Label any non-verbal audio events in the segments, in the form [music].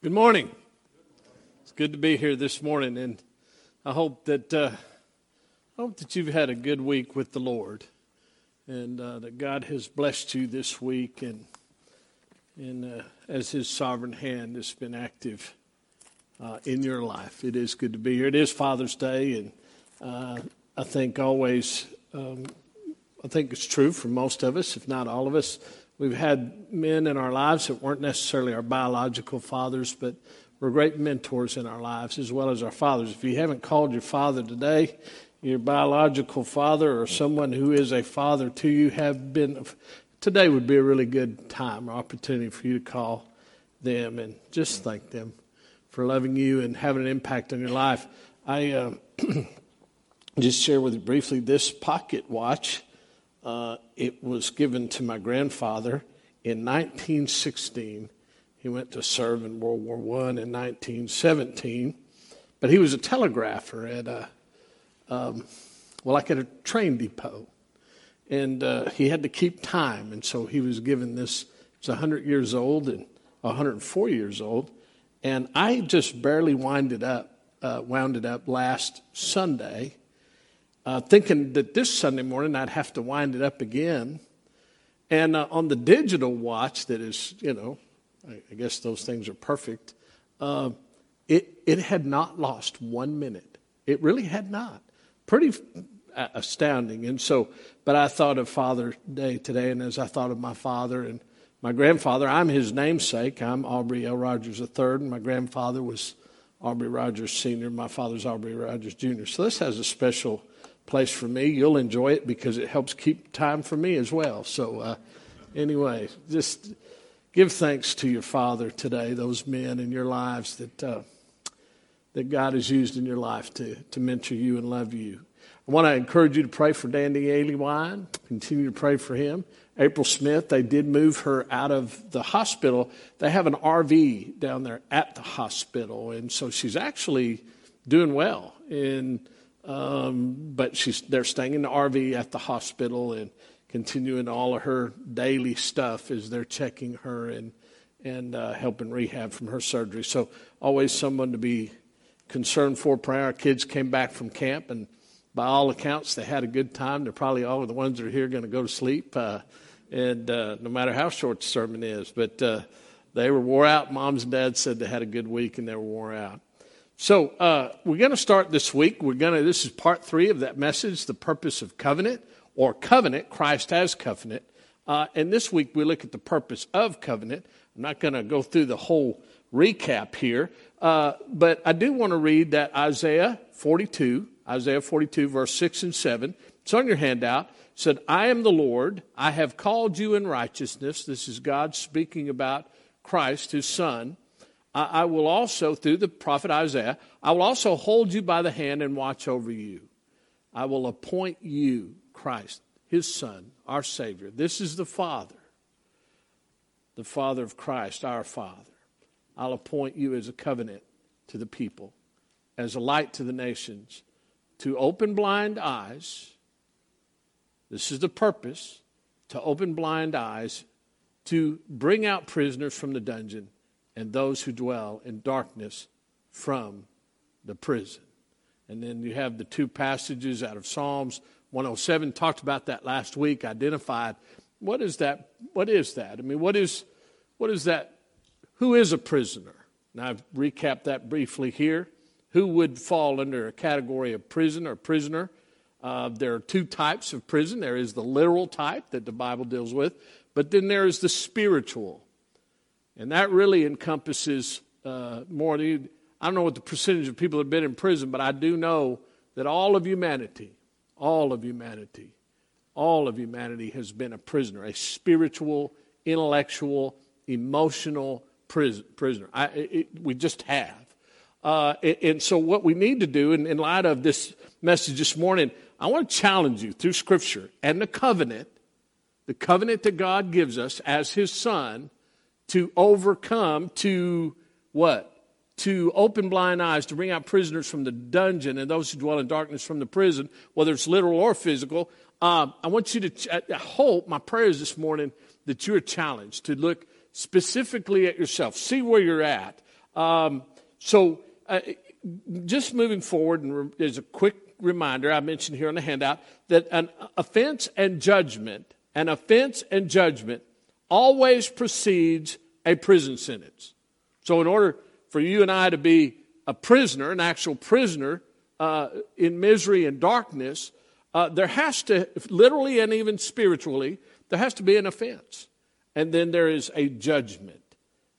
Good morning. It's good to be here this morning, and I hope that uh, I hope that you've had a good week with the Lord, and uh, that God has blessed you this week, and and uh, as His sovereign hand has been active uh, in your life. It is good to be here. It is Father's Day, and uh, I think always. Um, I think it's true for most of us, if not all of us. We've had men in our lives that weren't necessarily our biological fathers, but were great mentors in our lives as well as our fathers. If you haven't called your father today, your biological father or someone who is a father to you have been, today would be a really good time or opportunity for you to call them and just thank them for loving you and having an impact on your life. I uh, [clears throat] just share with you briefly this pocket watch uh, it was given to my grandfather in 1916. He went to serve in World War I in 1917, but he was a telegrapher at a, um, well, like at a train depot. And uh, he had to keep time, and so he was given this. It's 100 years old and 104 years old, and I just barely it up, uh, wound it up last Sunday uh, thinking that this Sunday morning I'd have to wind it up again. And uh, on the digital watch, that is, you know, I, I guess those things are perfect, uh, it, it had not lost one minute. It really had not. Pretty uh, astounding. And so, but I thought of Father's Day today, and as I thought of my father and my grandfather, I'm his namesake. I'm Aubrey L. Rogers III, and my grandfather was Aubrey Rogers Sr., my father's Aubrey Rogers Jr. So this has a special place for me. You'll enjoy it because it helps keep time for me as well. So, uh, anyway, just give thanks to your father today, those men in your lives that, uh, that God has used in your life to, to mentor you and love you. I want to encourage you to pray for Dandy Ailey Wine. Continue to pray for him. April Smith, they did move her out of the hospital. They have an RV down there at the hospital, and so she's actually doing well. And um, but she's, they're staying in the RV at the hospital and continuing all of her daily stuff as they're checking her and, and uh, helping rehab from her surgery. So, always someone to be concerned for. Prayer. Our kids came back from camp, and by all accounts, they had a good time. They're probably all of the ones that are here going to go to sleep, uh, and uh, no matter how short the sermon is. But uh, they were wore out. Moms and dads said they had a good week, and they were wore out. So uh, we're going to start this week. We're going to. This is part three of that message, the purpose of covenant or covenant. Christ as covenant. Uh, and this week we look at the purpose of covenant. I'm not going to go through the whole recap here, uh, but I do want to read that Isaiah 42, Isaiah 42, verse 6 and 7. It's on your handout. It said, I am the Lord. I have called you in righteousness. This is God speaking about Christ, his son. I, will also, through the prophet Isaiah, I will also hold you by the hand and watch over you. I will appoint you, Christ, his Son, our Savior. This is the Father, the Father of Christ, our Father. I'll appoint you as a covenant to the people, as a light to the nations, to open blind eyes. This is the purpose to open blind eyes, to bring out prisoners from the dungeon and those who dwell in darkness from the prison. And then you have the two passages out of Psalms 107 talked about that last week, identified what is that what is that? I mean, what is what is that who is a prisoner? Now I've recapped that briefly here. Who would fall under a category of prison or prisoner? Uh, there are two types of prison. There is the literal type that the Bible deals with, but then there is the spiritual and that really encompasses uh, more. I don't know what the percentage of people have been in prison, but I do know that all of humanity, all of humanity, all of humanity has been a prisoner, a spiritual, intellectual, emotional prison, prisoner. I, it, we just have. Uh, and so, what we need to do, in, in light of this message this morning, I want to challenge you through Scripture and the covenant, the covenant that God gives us as His Son to overcome, to what? To open blind eyes, to bring out prisoners from the dungeon and those who dwell in darkness from the prison, whether it's literal or physical. Uh, I want you to, I hope, my prayer is this morning that you're challenged to look specifically at yourself, see where you're at. Um, so, uh, just moving forward, and there's a quick reminder I mentioned here on the handout that an offense and judgment, an offense and judgment always precedes a prison sentence. So, in order for you and I to be a prisoner, an actual prisoner uh, in misery and darkness, uh, there has to, literally and even spiritually, there has to be an offense. And then there is a judgment.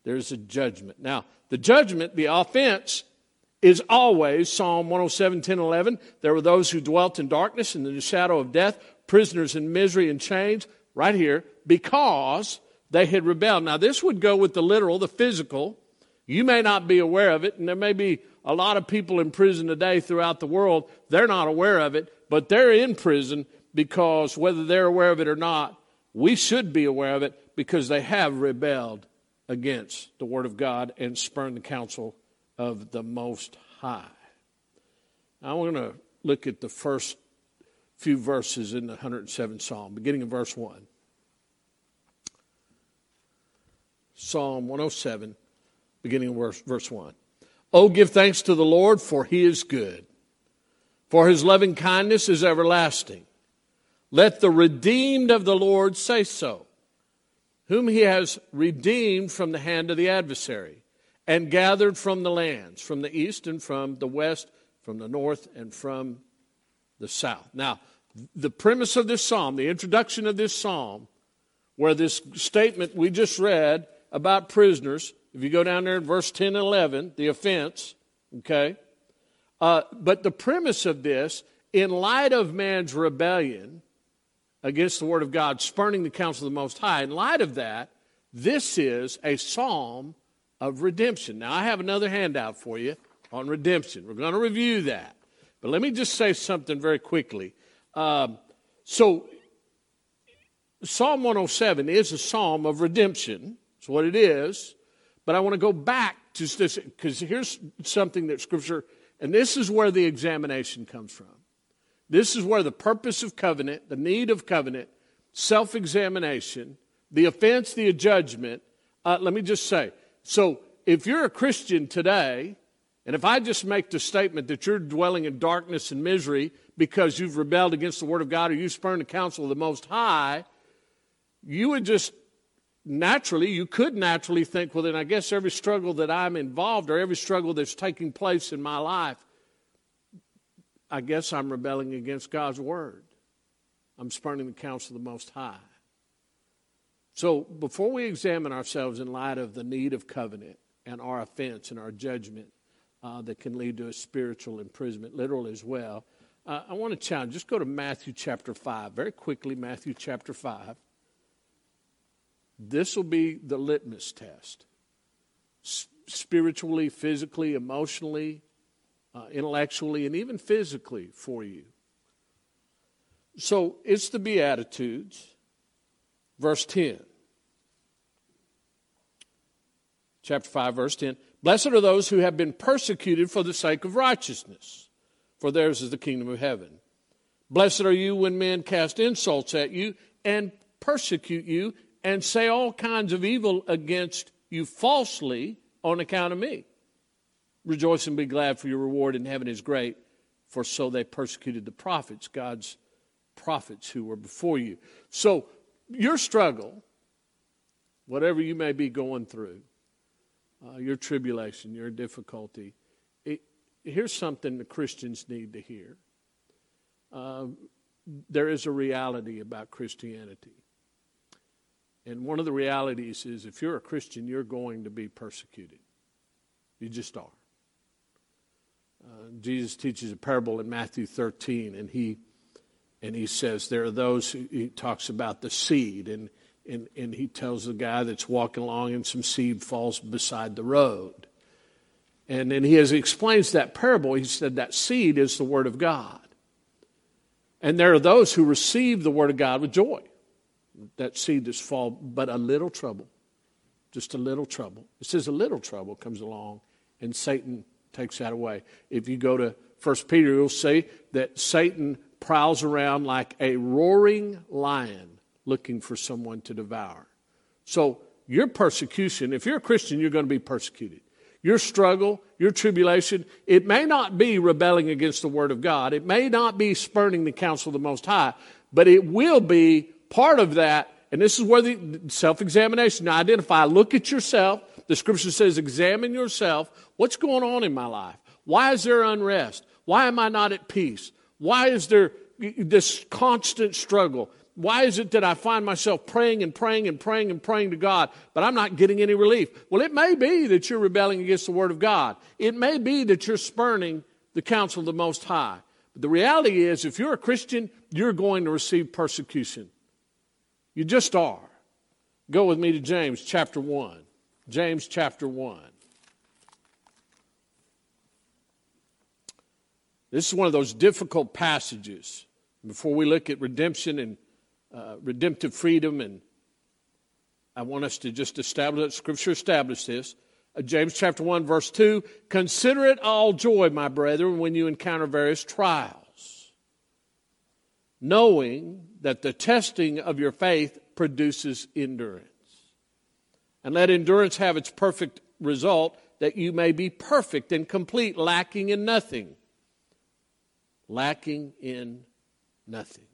There's a judgment. Now, the judgment, the offense, is always Psalm 107, 10, 11. There were those who dwelt in darkness and in the shadow of death, prisoners in misery and chains, right here, because they had rebelled. Now, this would go with the literal, the physical. You may not be aware of it, and there may be a lot of people in prison today throughout the world. They're not aware of it, but they're in prison because whether they're aware of it or not, we should be aware of it because they have rebelled against the Word of God and spurned the counsel of the Most High. Now, I'm going to look at the first few verses in the 107th Psalm, beginning in verse 1. Psalm 107, beginning in verse, verse 1. Oh, give thanks to the Lord, for he is good, for his loving kindness is everlasting. Let the redeemed of the Lord say so, whom he has redeemed from the hand of the adversary, and gathered from the lands, from the east and from the west, from the north and from the south. Now, the premise of this psalm, the introduction of this psalm, where this statement we just read about prisoners, if you go down there in verse 10 and 11, the offense, okay? Uh, but the premise of this, in light of man's rebellion, against the Word of God, spurning the counsel of the Most High. In light of that, this is a psalm of redemption. Now, I have another handout for you on redemption. We're going to review that. But let me just say something very quickly. Um, so, Psalm 107 is a psalm of redemption. What it is. But I want to go back to this because here's something that Scripture, and this is where the examination comes from. This is where the purpose of covenant, the need of covenant, self examination, the offense, the judgment. Uh, let me just say so if you're a Christian today, and if I just make the statement that you're dwelling in darkness and misery because you've rebelled against the Word of God or you spurned the counsel of the Most High, you would just naturally, you could naturally think, well, then I guess every struggle that I'm involved or every struggle that's taking place in my life I guess I'm rebelling against God's word. I'm spurning the counsel of the Most High. So before we examine ourselves in light of the need of covenant and our offense and our judgment uh, that can lead to a spiritual imprisonment, literal as well, uh, I want to challenge. Just go to Matthew chapter 5. Very quickly, Matthew chapter 5. This will be the litmus test. Spiritually, physically, emotionally, uh, intellectually, and even physically for you. So it's the Beatitudes, verse 10. Chapter 5, verse 10. Blessed are those who have been persecuted for the sake of righteousness, for theirs is the kingdom of heaven. Blessed are you when men cast insults at you and persecute you and say all kinds of evil against you falsely on account of me. Rejoice and be glad, for your reward in heaven is great, for so they persecuted the prophets, God's prophets who were before you. So, your struggle, whatever you may be going through, uh, your tribulation, your difficulty, it, here's something the Christians need to hear. Uh, there is a reality about Christianity. And one of the realities is if you're a Christian, you're going to be persecuted. You just are. Uh, Jesus teaches a parable in Matthew 13, and he and he says there are those who, he talks about the seed, and, and, and he tells the guy that's walking along, and some seed falls beside the road. And then he as he explains that parable, he said that seed is the word of God. And there are those who receive the word of God with joy. That seed that's fall, but a little trouble, just a little trouble. It says a little trouble comes along, and Satan takes that away. If you go to 1 Peter, you'll see that Satan prowls around like a roaring lion looking for someone to devour. So, your persecution, if you're a Christian, you're going to be persecuted. your struggle, your tribulation, it may not be rebelling against the Word of God. It may not be spurning the counsel of the Most High, but it will be part of that. And this is where the self examination, identify, look at yourself. The scripture says, examine yourself. What's going on in my life? Why is there unrest? Why am I not at peace? Why is there this constant struggle? Why is it that I find myself praying and praying and praying and praying to God, but I'm not getting any relief? Well, it may be that you're rebelling against the Word of God. It may be that you're spurning the counsel of the Most High. But the reality is, if you're a Christian, you're going to receive persecution. You just are. Go with me to James chapter 1. James chapter 1. This is one of those difficult passages. Before we look at redemption and uh, redemptive freedom, and I want us to just establish that Scripture established this. Uh, James chapter 1, verse 2 Consider it all joy, my brethren, when you encounter various trials, knowing that the testing of your faith produces endurance. And let endurance have its perfect result, that you may be perfect and complete, lacking in nothing. Lacking in nothing.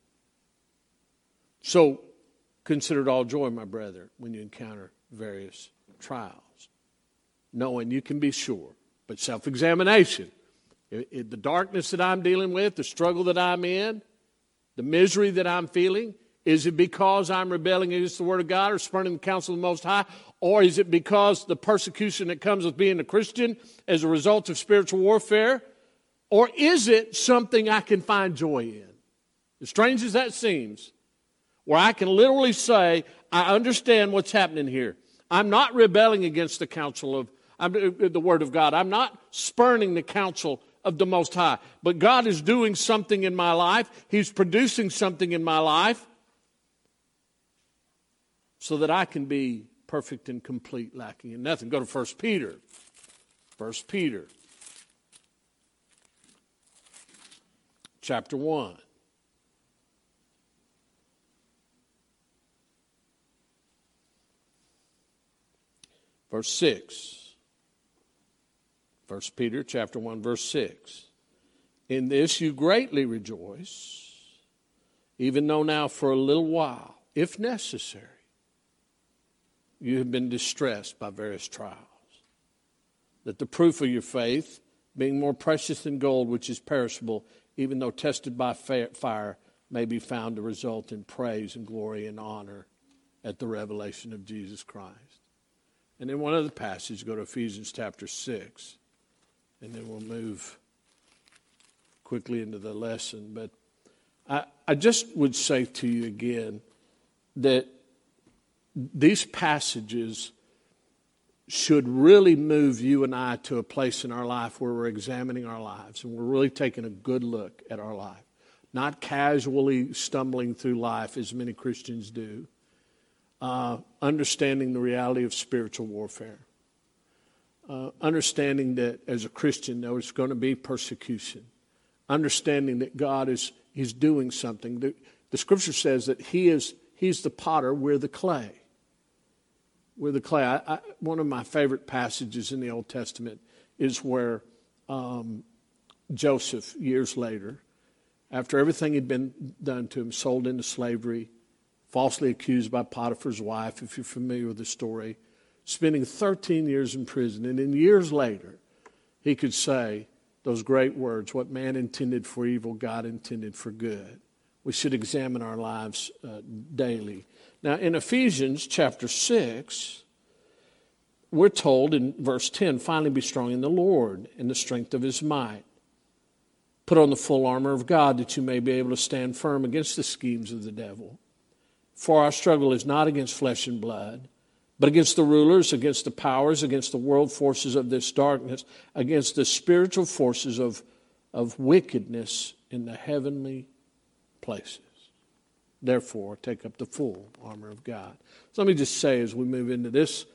So consider it all joy, my brother, when you encounter various trials, knowing you can be sure. But self examination, the darkness that I'm dealing with, the struggle that I'm in, the misery that I'm feeling, is it because I'm rebelling against the Word of God or spurning the counsel of the Most High? Or is it because the persecution that comes with being a Christian as a result of spiritual warfare? Or is it something I can find joy in? As strange as that seems, where I can literally say, I understand what's happening here. I'm not rebelling against the counsel of uh, the Word of God. I'm not spurning the counsel of the Most High. But God is doing something in my life, He's producing something in my life so that I can be perfect and complete, lacking in nothing. Go to 1 Peter. 1 Peter. Chapter 1. verse 6. 1 Peter chapter 1 verse 6. In this you greatly rejoice, even though now for a little while, if necessary, you have been distressed by various trials, that the proof of your faith, being more precious than gold which is perishable, even though tested by fire, may be found to result in praise and glory and honor at the revelation of Jesus Christ. And in one other passage, go to Ephesians chapter 6, and then we'll move quickly into the lesson. But I, I just would say to you again that these passages should really move you and I to a place in our life where we're examining our lives and we're really taking a good look at our life, not casually stumbling through life as many Christians do uh, understanding the reality of spiritual warfare. Uh, understanding that as a Christian, there was going to be persecution. Understanding that God is He's doing something. The, the scripture says that He is He's the potter, we're the clay. We're the clay. I, I, one of my favorite passages in the Old Testament is where um, Joseph, years later, after everything had been done to him, sold into slavery, falsely accused by Potiphar's wife, if you're familiar with the story, spending 13 years in prison. And then years later, he could say those great words what man intended for evil, God intended for good. We should examine our lives uh, daily. Now, in Ephesians chapter 6, we're told in verse 10 finally be strong in the Lord and the strength of his might. Put on the full armor of God that you may be able to stand firm against the schemes of the devil. For our struggle is not against flesh and blood, but against the rulers, against the powers, against the world forces of this darkness, against the spiritual forces of, of wickedness in the heavenly places. Therefore, take up the full armor of God. So let me just say as we move into this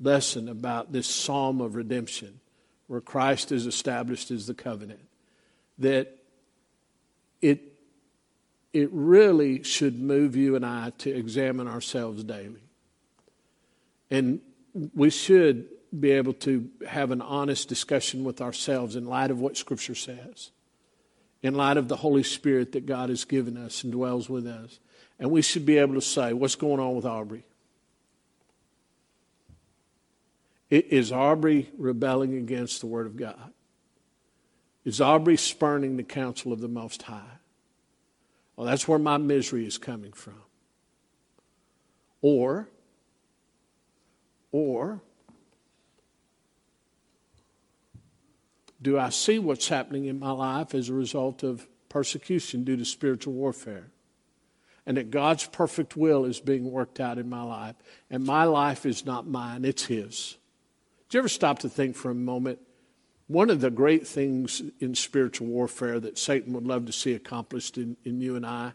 lesson about this psalm of redemption, where Christ is established as the covenant, that it it really should move you and I to examine ourselves daily. And we should be able to have an honest discussion with ourselves in light of what Scripture says, in light of the Holy Spirit that God has given us and dwells with us. And we should be able to say, What's going on with Aubrey? Is Aubrey rebelling against the Word of God? Is Aubrey spurning the counsel of the Most High? Well, that's where my misery is coming from. Or, or, do I see what's happening in my life as a result of persecution due to spiritual warfare? And that God's perfect will is being worked out in my life. And my life is not mine, it's His. Did you ever stop to think for a moment? One of the great things in spiritual warfare that Satan would love to see accomplished in, in you and I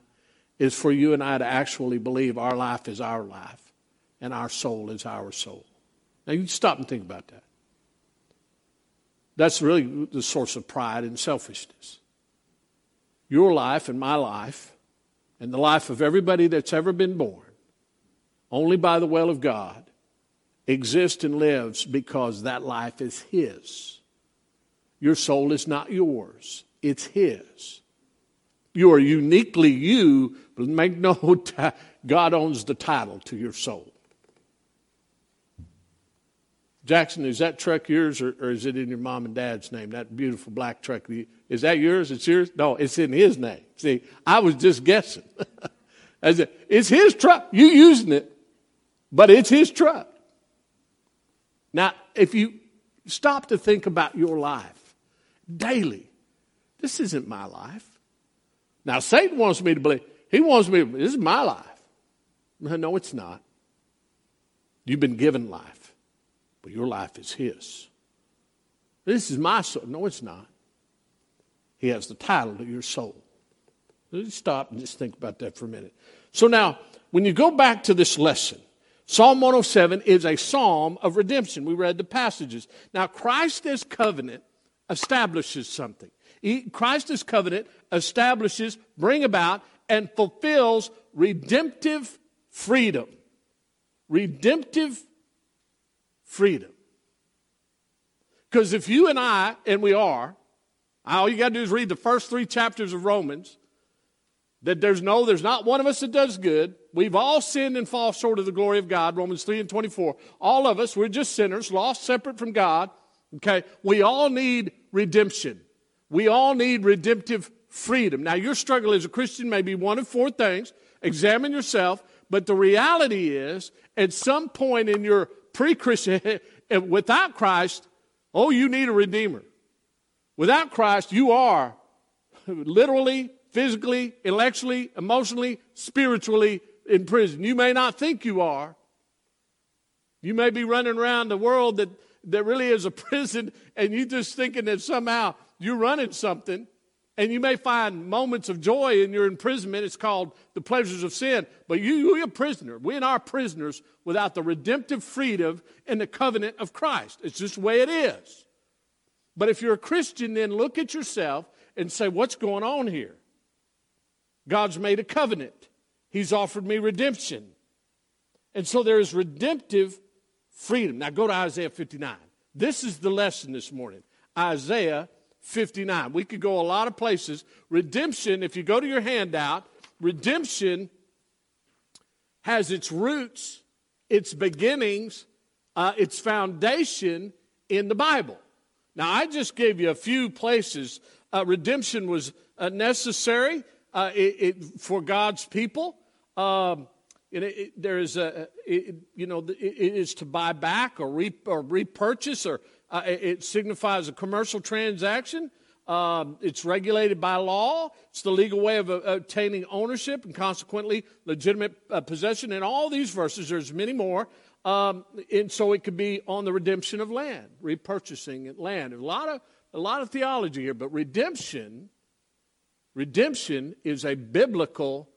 is for you and I to actually believe our life is our life and our soul is our soul. Now, you stop and think about that. That's really the source of pride and selfishness. Your life and my life, and the life of everybody that's ever been born, only by the will of God, exists and lives because that life is His. Your soul is not yours, it's His. You are uniquely you, but make no [laughs] God owns the title to your soul. Jackson, is that truck yours or, or, is it in your mom and dad's name? That beautiful black truck. Is that yours? It's yours? No, it's in his name. See, I was just guessing. [laughs] it's his truck. You using it, but it's his truck. Now, if you stop to think about your life, daily. This isn't my life. Now, Satan wants me to believe, he wants me to, this is my life. No, it's not. You've been given life, your life is his. This is my soul. No, it's not. He has the title to your soul. Let's stop and just think about that for a minute. So now, when you go back to this lesson, Psalm 107 is a psalm of redemption. We read the passages. Now, Christ as covenant establishes something. Christ's covenant establishes, bring about, and fulfills redemptive freedom. Redemptive freedom. Because if you and I, and we are, all you got to do is read the first three chapters of Romans, that there's no, there's not one of us that does good. We've all sinned and fall short of the glory of God, Romans 3 and 24. All of us, we're just sinners, lost separate from God. Okay? We all need redemption. We all need redemptive freedom. Now, your struggle as a Christian may be one of four things. Examine yourself. But the reality is, at some point in your pre Christian, [laughs] without Christ, oh, you need a redeemer. Without Christ, you are [laughs] literally, physically, intellectually, emotionally, spiritually in prison. You may not think you are. You may be running around the world that that really is a [laughs] prison, and you're just thinking that somehow you're running something, and you may find moments of joy in your imprisonment. It's called the pleasures of sin. But you, you're a prisoner. We are prisoners without the redemptive freedom and the covenant of Christ. It's just the way it is. But if you're a Christian, then look at yourself and say, what's going on here? God's made a covenant. He's offered me redemption. And so there is redemptive freedom. Now go to Isaiah 59. This is the lesson this morning. Isaiah 59. We could go a lot of places. Redemption, if you go to your handout, redemption has its roots, its beginnings, uh, its foundation in the Bible. Now, I just gave you a few places. Uh, redemption was uh, necessary uh, it, it, for God's people. Um, it, it, there is a, it, you know, it is to buy back or, re, or repurchase, or uh, it signifies a commercial transaction. Um, it's regulated by law. It's the legal way of uh, obtaining ownership and consequently legitimate uh, possession. In all these verses, there's many more. Um, and so it could be on the redemption of land, repurchasing land. A lot of a lot of theology here, but redemption, redemption is a biblical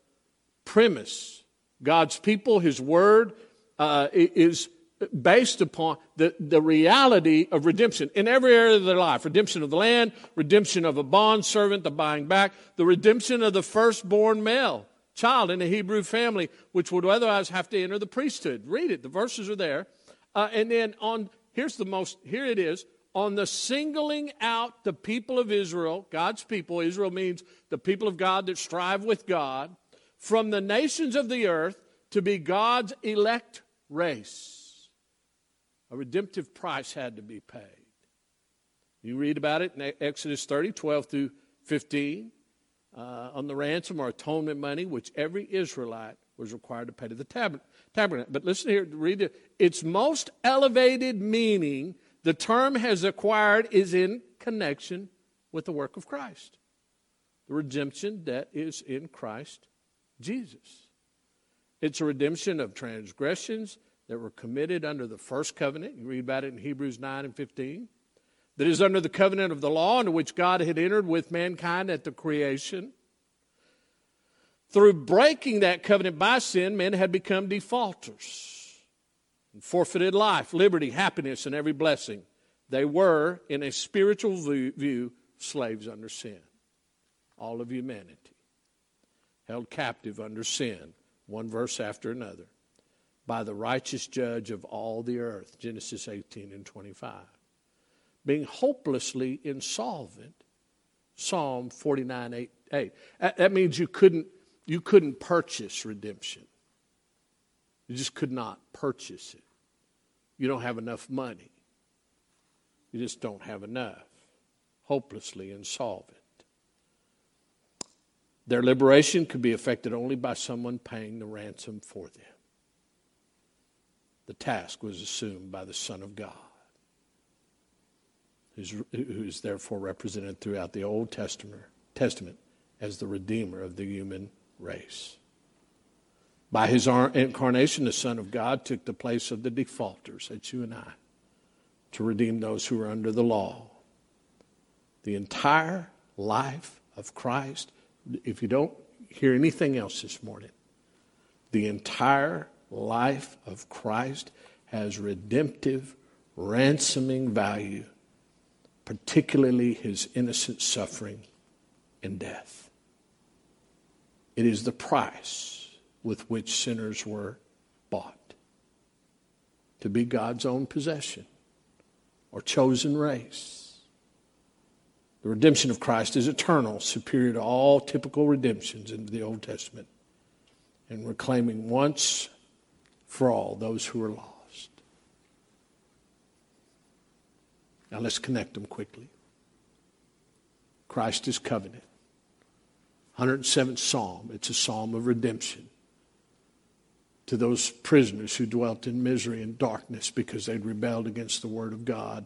premise. God's people, His Word, uh, is based upon the, the reality of redemption in every area of their life redemption of the land, redemption of a bond servant, the buying back, the redemption of the firstborn male child in a Hebrew family, which would otherwise have to enter the priesthood. Read it, the verses are there. Uh, and then on here's the most, here it is, on the singling out the people of Israel, God's people. Israel means the people of God that strive with God, from the nations of the earth to be God's elect race. A redemptive price had to be paid. You read about it in Exodus 30, 12 through 15, uh, on the ransom or atonement money, which every Israelite was required to pay to the tabernacle. But listen here, read it. Its most elevated meaning the term has acquired is in connection with the work of Christ. The redemption that is in Christ Jesus. It's a redemption of transgressions that were committed under the first covenant. You read about it in Hebrews 9 and 15. That is under the covenant of the law into which God had entered with mankind at the creation. Through breaking that covenant by sin, men had become defaulters and forfeited life, liberty, happiness, and every blessing. They were, in a spiritual view, slaves under sin. All of humanity held captive under sin, one verse after another, by the righteous judge of all the earth. Genesis 18 and 25. Being hopelessly insolvent. Psalm 49 8. 8. That means you couldn't you couldn't purchase redemption. You just could not purchase it. You don't have enough money. You just don't have enough. Hopelessly insolvent. Their liberation could be effected only by someone paying the ransom for them. The task was assumed by the Son of God, who's, therefore represented throughout the Old Testament, Testament as the Redeemer of the human race. By his incarnation, the Son of God took the place of the defaulters, that's you and I, to redeem those who are under the law. The entire life of Christ, if you don't hear anything else this morning, the entire life of Christ has redemptive, ransoming value, particularly his innocent suffering and death. It is the price with which sinners were bought to be God's own possession or chosen race. The redemption of Christ is eternal, superior to all typical redemptions in the Old Testament, and reclaiming once for all those who are lost. Now let's connect them quickly. Christ is covenant. 107th Psalm. It's a psalm of redemption to those prisoners who dwelt in misery and darkness because they'd rebelled against the Word of God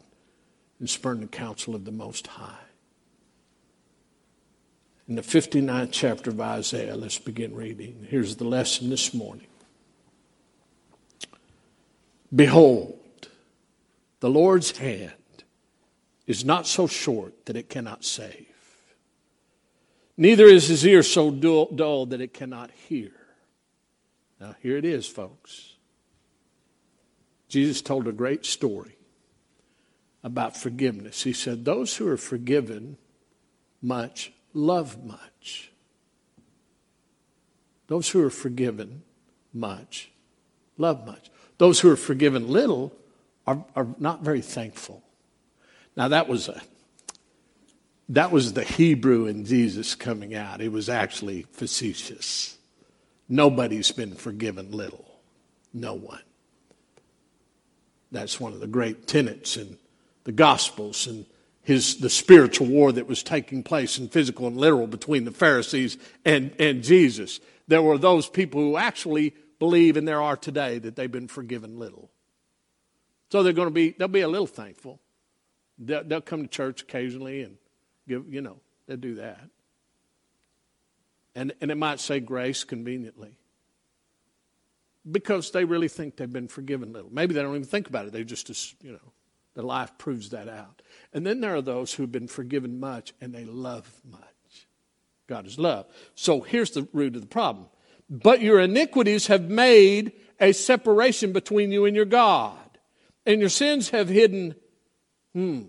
and spurned the counsel of the Most High. In the 59th chapter of Isaiah, let's begin reading. Here's the lesson this morning. Behold, the Lord's hand is not so short that it cannot save Neither is his ear so dull, dull that it cannot hear. Now, here it is, folks. Jesus told a great story about forgiveness. He said, Those who are forgiven much love much. Those who are forgiven much love much. Those who are forgiven little are, are not very thankful. Now, that was a that was the Hebrew in Jesus coming out. It was actually facetious. Nobody's been forgiven little. No one. That's one of the great tenets in the Gospels and his, the spiritual war that was taking place in physical and literal between the Pharisees and, and Jesus. There were those people who actually believe, and there are today, that they've been forgiven little. So they're going to be, they'll be a little thankful. They'll, they'll come to church occasionally and Give, you know, they'll do that. And, and it might say grace conveniently because they really think they've been forgiven little. Maybe they don't even think about it. They just, you know, their life proves that out. And then there are those who've been forgiven much and they love much. God is love. So here's the root of the problem. But your iniquities have made a separation between you and your God, and your sins have hidden hmm,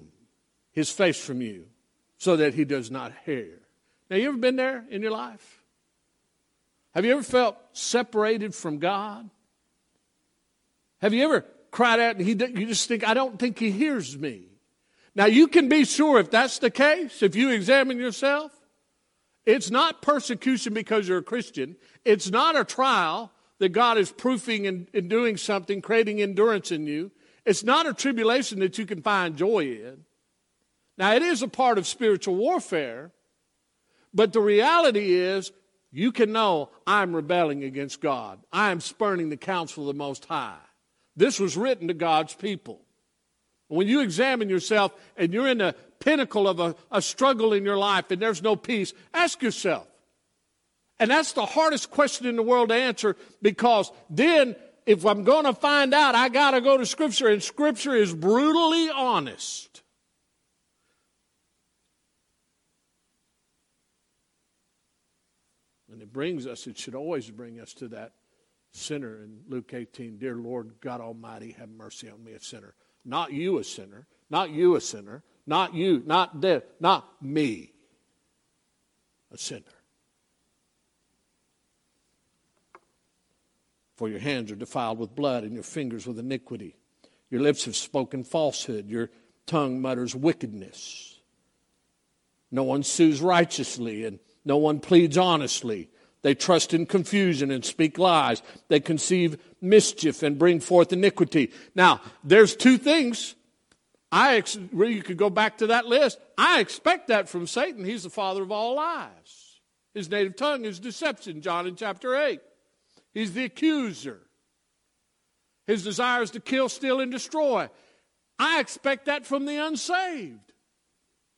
his face from you so that he does not hear. Now, you ever been there in your life? Have you ever felt separated from God? Have you ever cried out, and he, you just think, I don't think he hears me. Now, you can be sure if that's the case, if you examine yourself, it's not persecution because you're a Christian. It's not a trial that God is proofing and, and doing something, creating endurance in you. It's not a tribulation that you can find joy in. Now, it is a part of spiritual warfare, but the reality is you can know I'm rebelling against God. I am spurning the counsel of the Most High. This was written to God's people. When you examine yourself and you're in the pinnacle of a, a struggle in your life and there's no peace, ask yourself. And that's the hardest question in the world to answer because then if I'm going to find out, I got to go to Scripture, and Scripture is brutally honest. And it brings us, it should always bring us to that sinner in Luke 18 Dear Lord God Almighty, have mercy on me, a sinner. Not you, a sinner. Not you, a sinner. Not you. Not death. Not me, a sinner. For your hands are defiled with blood, and your fingers with iniquity. Your lips have spoken falsehood. Your tongue mutters wickedness. No one sues righteously, and no one pleads honestly. They trust in confusion and speak lies. They conceive mischief and bring forth iniquity. Now, there's two things. I ex- you could go back to that list. I expect that from Satan. He's the father of all lies. His native tongue is deception, John in chapter 8. He's the accuser. His desire is to kill, steal, and destroy. I expect that from the unsaved.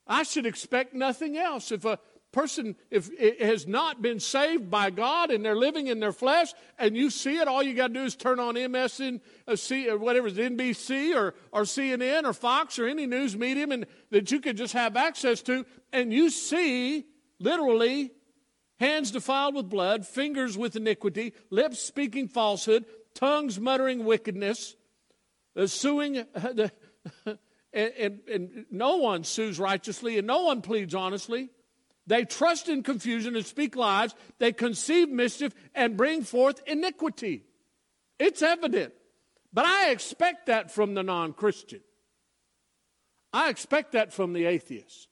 I should expect nothing else. If a person if it has not been saved by God and they're living in their flesh and you see it, all you got to do is turn on MSN, uh, or whatever it's NBC or, or CNN or Fox or any news medium and that you could just have access to, and you see literally hands defiled with blood, fingers with iniquity, lips speaking falsehood, tongues muttering wickedness, uh, suing. Uh, [laughs] and, and, and no one sues righteously and no one pleads honestly. They trust in confusion and speak lies. They conceive mischief and bring forth iniquity. It's evident. But I expect that from the non Christian. I expect that from the atheist.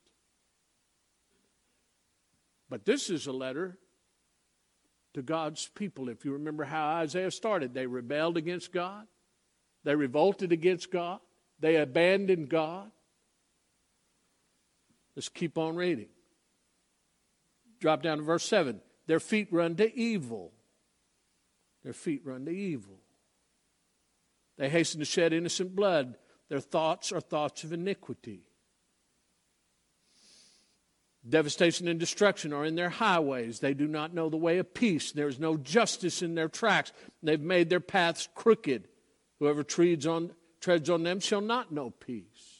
But this is a letter to God's people. If you remember how Isaiah started, they rebelled against God, they revolted against God, they abandoned God. Let's keep on reading. Drop down to verse 7. Their feet run to evil. Their feet run to evil. They hasten to shed innocent blood. Their thoughts are thoughts of iniquity. Devastation and destruction are in their highways. They do not know the way of peace. There is no justice in their tracks. They've made their paths crooked. Whoever treads on, treads on them shall not know peace.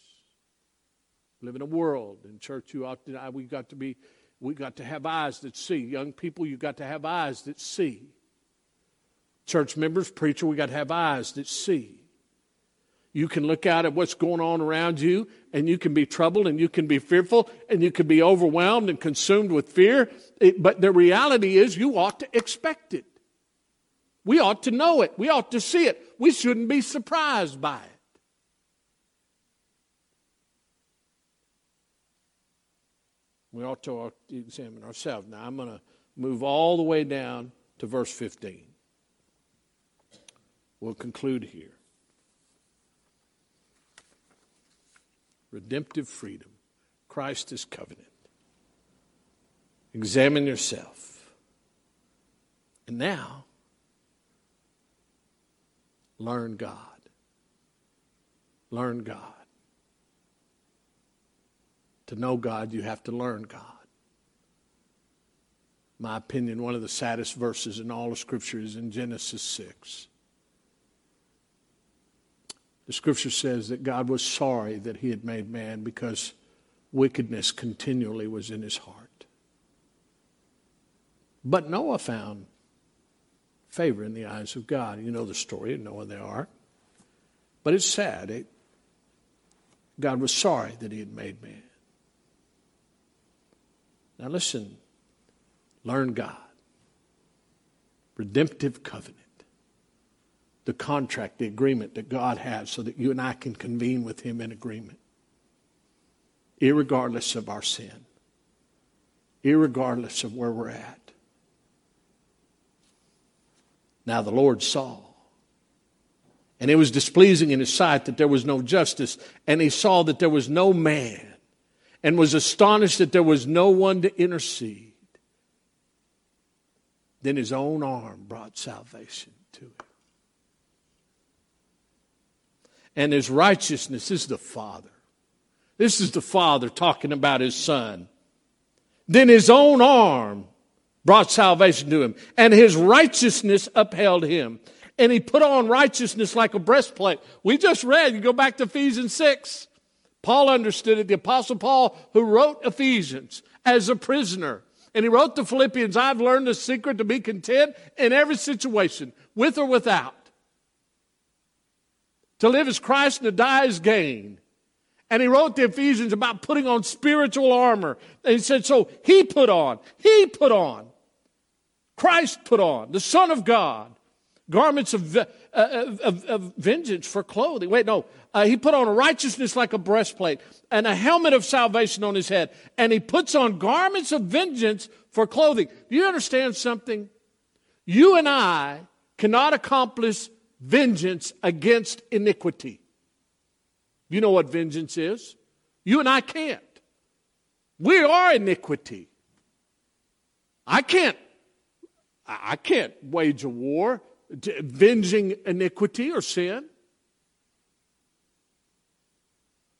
Live in a world. In church, you ought to, we got to be we got to have eyes that see. Young people, you got to have eyes that see. Church members, preacher, we got to have eyes that see. You can look out at what's going on around you and you can be troubled and you can be fearful and you can be overwhelmed and consumed with fear. It, but the reality is you ought to expect it. We ought to know it. We ought to see it. We shouldn't be surprised by it. We ought to examine ourselves. Now, I'm going to move all the way down to verse 15. We'll conclude here. Redemptive freedom. Christ is covenant. Examine yourself. And now, learn God. Learn God. To know God, you have to learn God. My opinion, one of the saddest verses in all of Scripture is in Genesis 6. The Scripture says that God was sorry that He had made man because wickedness continually was in his heart. But Noah found favor in the eyes of God. You know the story of Noah, the ark. But it's sad. It, God was sorry that He had made man. Now listen, learn God. Redemptive covenant. The contract, the agreement that God has so that you and I can convene with Him in agreement, irregardless of our sin, irregardless of where we're at. Now the Lord saw. And it was displeasing in his sight that there was no justice, and he saw that there was no man, and was astonished that there was no one to intercede. Then his own arm brought salvation to him. And his righteousness is the Father. This is the Father talking about his Son. Then his own arm brought salvation to him, and his righteousness upheld him. And he put on righteousness like a breastplate. We just read, you go back to Ephesians 6. Paul understood it, the Apostle Paul, who wrote Ephesians as a prisoner. And he wrote to Philippians, I've learned the secret to be content in every situation, with or without. To live as Christ and to die as gain. And he wrote the Ephesians about putting on spiritual armor. And he said, so he put on, he put on, Christ put on, the Son of God, garments of, uh, of, of vengeance for clothing. Wait, no. Uh, he put on righteousness like a breastplate and a helmet of salvation on his head. And he puts on garments of vengeance for clothing. Do you understand something? You and I cannot accomplish vengeance against iniquity. You know what vengeance is? You and I can't. We are iniquity. I can't. I can't wage a war avenging iniquity or sin.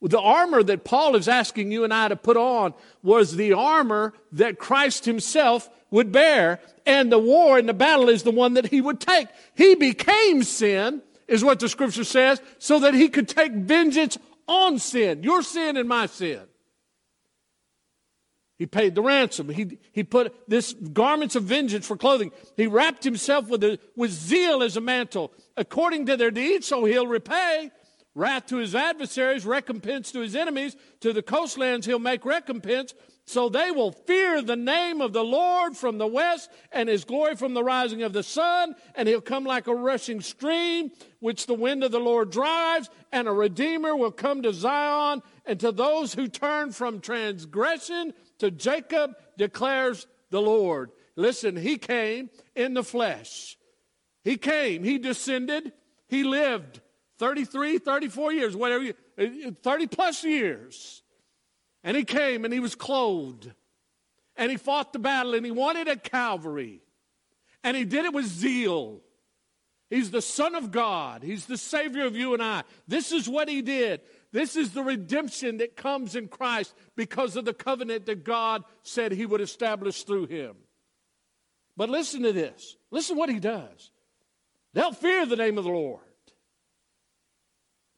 The armor that Paul is asking you and I to put on was the armor that Christ himself would bear, and the war and the battle is the one that he would take. He became sin is what the scripture says, so that he could take vengeance on sin, your sin and my sin. He paid the ransom. He, he put this garments of vengeance for clothing. He wrapped himself with, a, with zeal as a mantle. According to their deeds, so he'll repay. Wrath to his adversaries, recompense to his enemies. To the coastlands, he'll make recompense. So they will fear the name of the Lord from the west and his glory from the rising of the sun. And he'll come like a rushing stream, which the wind of the Lord drives. And a redeemer will come to Zion. And to those who turn from transgression, to Jacob declares the Lord. Listen, he came in the flesh. He came, he descended, he lived 33, 34 years, whatever, 30 plus years. And he came and he was clothed. And he fought the battle and he wanted at Calvary. And he did it with zeal. He's the Son of God. He's the Savior of you and I. This is what he did. This is the redemption that comes in Christ because of the covenant that God said he would establish through him. But listen to this. Listen what he does. They'll fear the name of the Lord.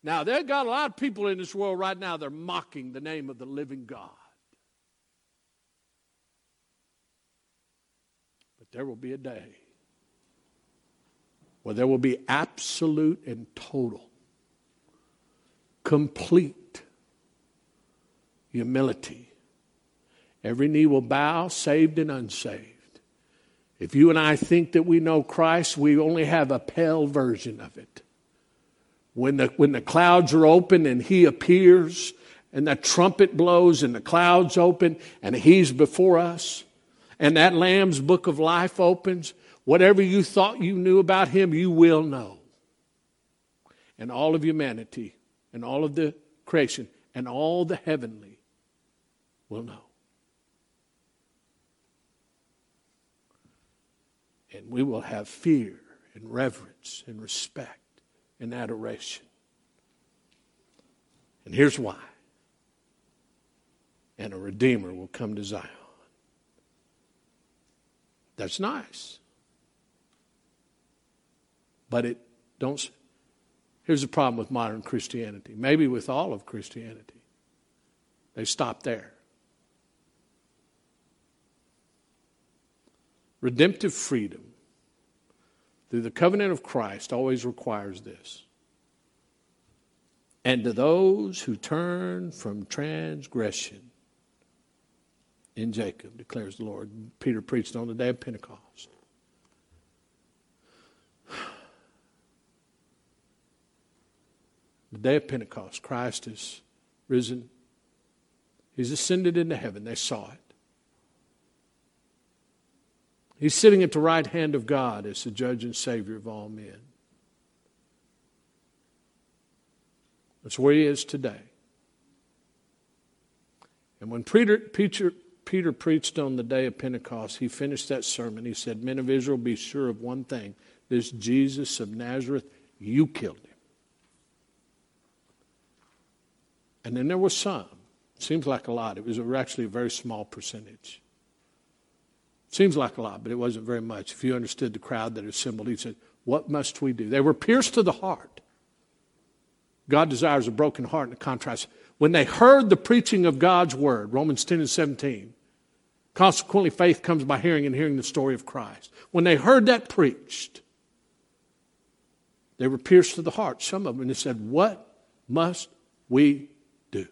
Now, they've got a lot of people in this world right now, they're mocking the name of the living God. But there will be a day where there will be absolute and total, complete humility. Every knee will bow, saved and unsaved. If you and I think that we know Christ, we only have a pale version of it when the, when the clouds are open and he appears and the trumpet blows and the clouds open and he's before us and that lamb's book of life opens whatever you thought you knew about him you will know. And all of humanity and all of the creation and all the heavenly will know. And we will have fear and reverence and respect and adoration. And here's why. And a Redeemer will come to Zion. That's nice. But it don't here's the problem with modern Christianity, maybe with all of Christianity. They stop there. Redemptive freedom through the covenant of Christ always requires this. And to those who turn from transgression in Jacob, declares the Lord. Peter preached on the day of Pentecost. The day of Pentecost, Christ is risen. He's ascended into heaven. They saw it. He's sitting at the right hand of God as the judge and savior of all men. That's where he is today. And when Peter, Peter, Peter preached on the day of Pentecost, he finished that sermon. He said, Men of Israel, be sure of one thing this Jesus of Nazareth, you killed him. And then there was some. Seems like a lot. It was actually a very small percentage. Seems like a lot, but it wasn't very much. If you understood the crowd that assembled, he said, What must we do? They were pierced to the heart. God desires a broken heart a contrast. When they heard the preaching of God's word, Romans 10 and 17, consequently, faith comes by hearing and hearing the story of Christ. When they heard that preached, they were pierced to the heart, some of them, and they said, What must we do?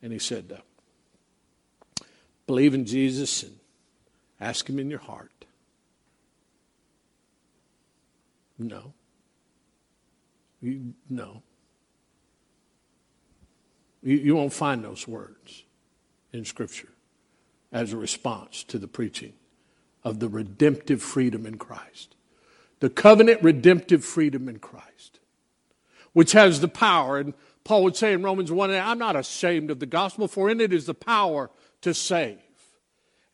And he said, Believe in Jesus and ask him in your heart. No. You, no. You, you won't find those words in Scripture as a response to the preaching of the redemptive freedom in Christ. The covenant redemptive freedom in Christ, which has the power, and Paul would say in Romans 1 I'm not ashamed of the gospel, for in it is the power to save.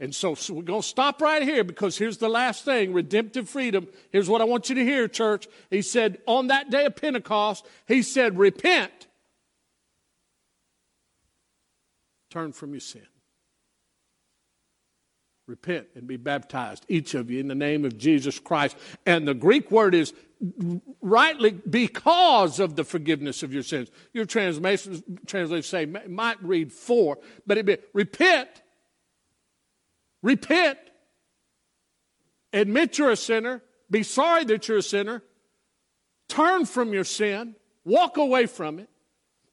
And so, so we're going to stop right here because here's the last thing redemptive freedom. Here's what I want you to hear, church. He said, on that day of Pentecost, he said, repent, turn from your sin. Repent and be baptized, each of you, in the name of Jesus Christ. And the Greek word is rightly because of the forgiveness of your sins. Your translations, say might read for, but it be repent Repent. Admit you're a sinner. Be sorry that you're a sinner. Turn from your sin. Walk away from it.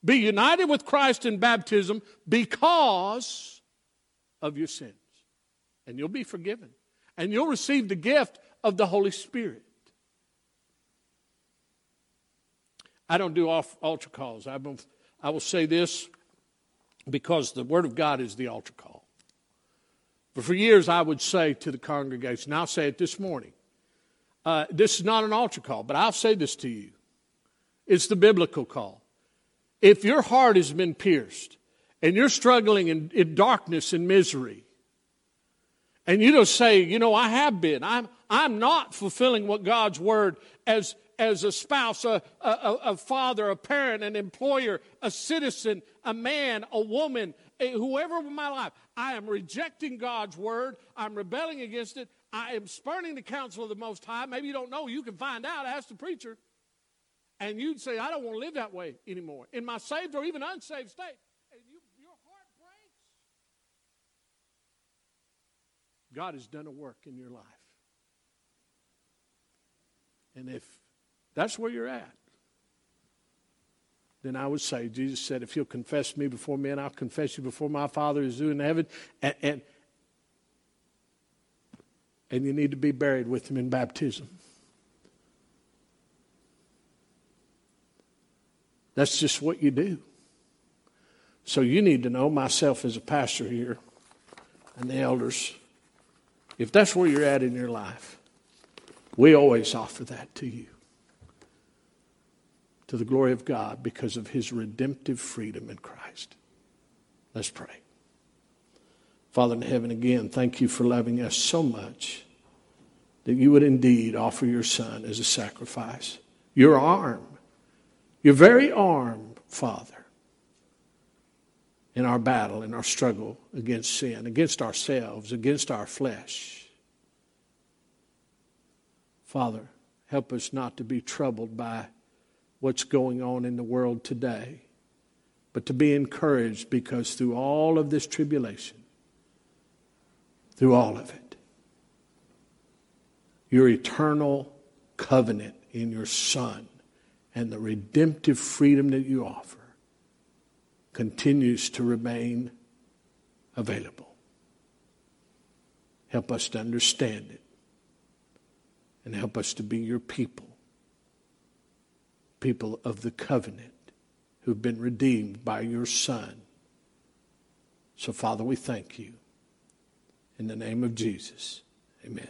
Be united with Christ in baptism because of your sins. And you'll be forgiven. And you'll receive the gift of the Holy Spirit. I don't do altar calls. I will say this because the Word of God is the altar call. But for years, I would say to the congregation, I'll say it this morning. Uh, this is not an altar call, but I'll say this to you. It's the biblical call. If your heart has been pierced and you're struggling in, in darkness and misery, and you don't say, you know, I have been, I'm, I'm not fulfilling what God's word as, as a spouse, a, a, a father, a parent, an employer, a citizen, a man, a woman, a, whoever in my life. I am rejecting God's word. I'm rebelling against it. I am spurning the counsel of the Most High. Maybe you don't know. You can find out. Ask the preacher. And you'd say, I don't want to live that way anymore in my saved or even unsaved state. And you, your heart breaks. God has done a work in your life. And if that's where you're at, then I would say, Jesus said, if you'll confess me before men, I'll confess you before my Father who's in heaven. And, and, and you need to be buried with him in baptism. That's just what you do. So you need to know, myself as a pastor here, and the elders, if that's where you're at in your life, we always offer that to you to the glory of God because of his redemptive freedom in Christ. Let's pray. Father in heaven, again, thank you for loving us so much that you would indeed offer your Son as a sacrifice. Your arm, your very arm, Father, in our battle, in our struggle against sin, against ourselves, against our flesh. Father, help us not to be troubled by what's going on in the world today, but to be encouraged because through all of this tribulation, through all of it, your eternal covenant in your Son and the redemptive freedom that you offer continues to remain available. Help us to understand it and help us to be your people people of the covenant who've been redeemed by your Son. So, Father, we thank you. In the name of Jesus, amen.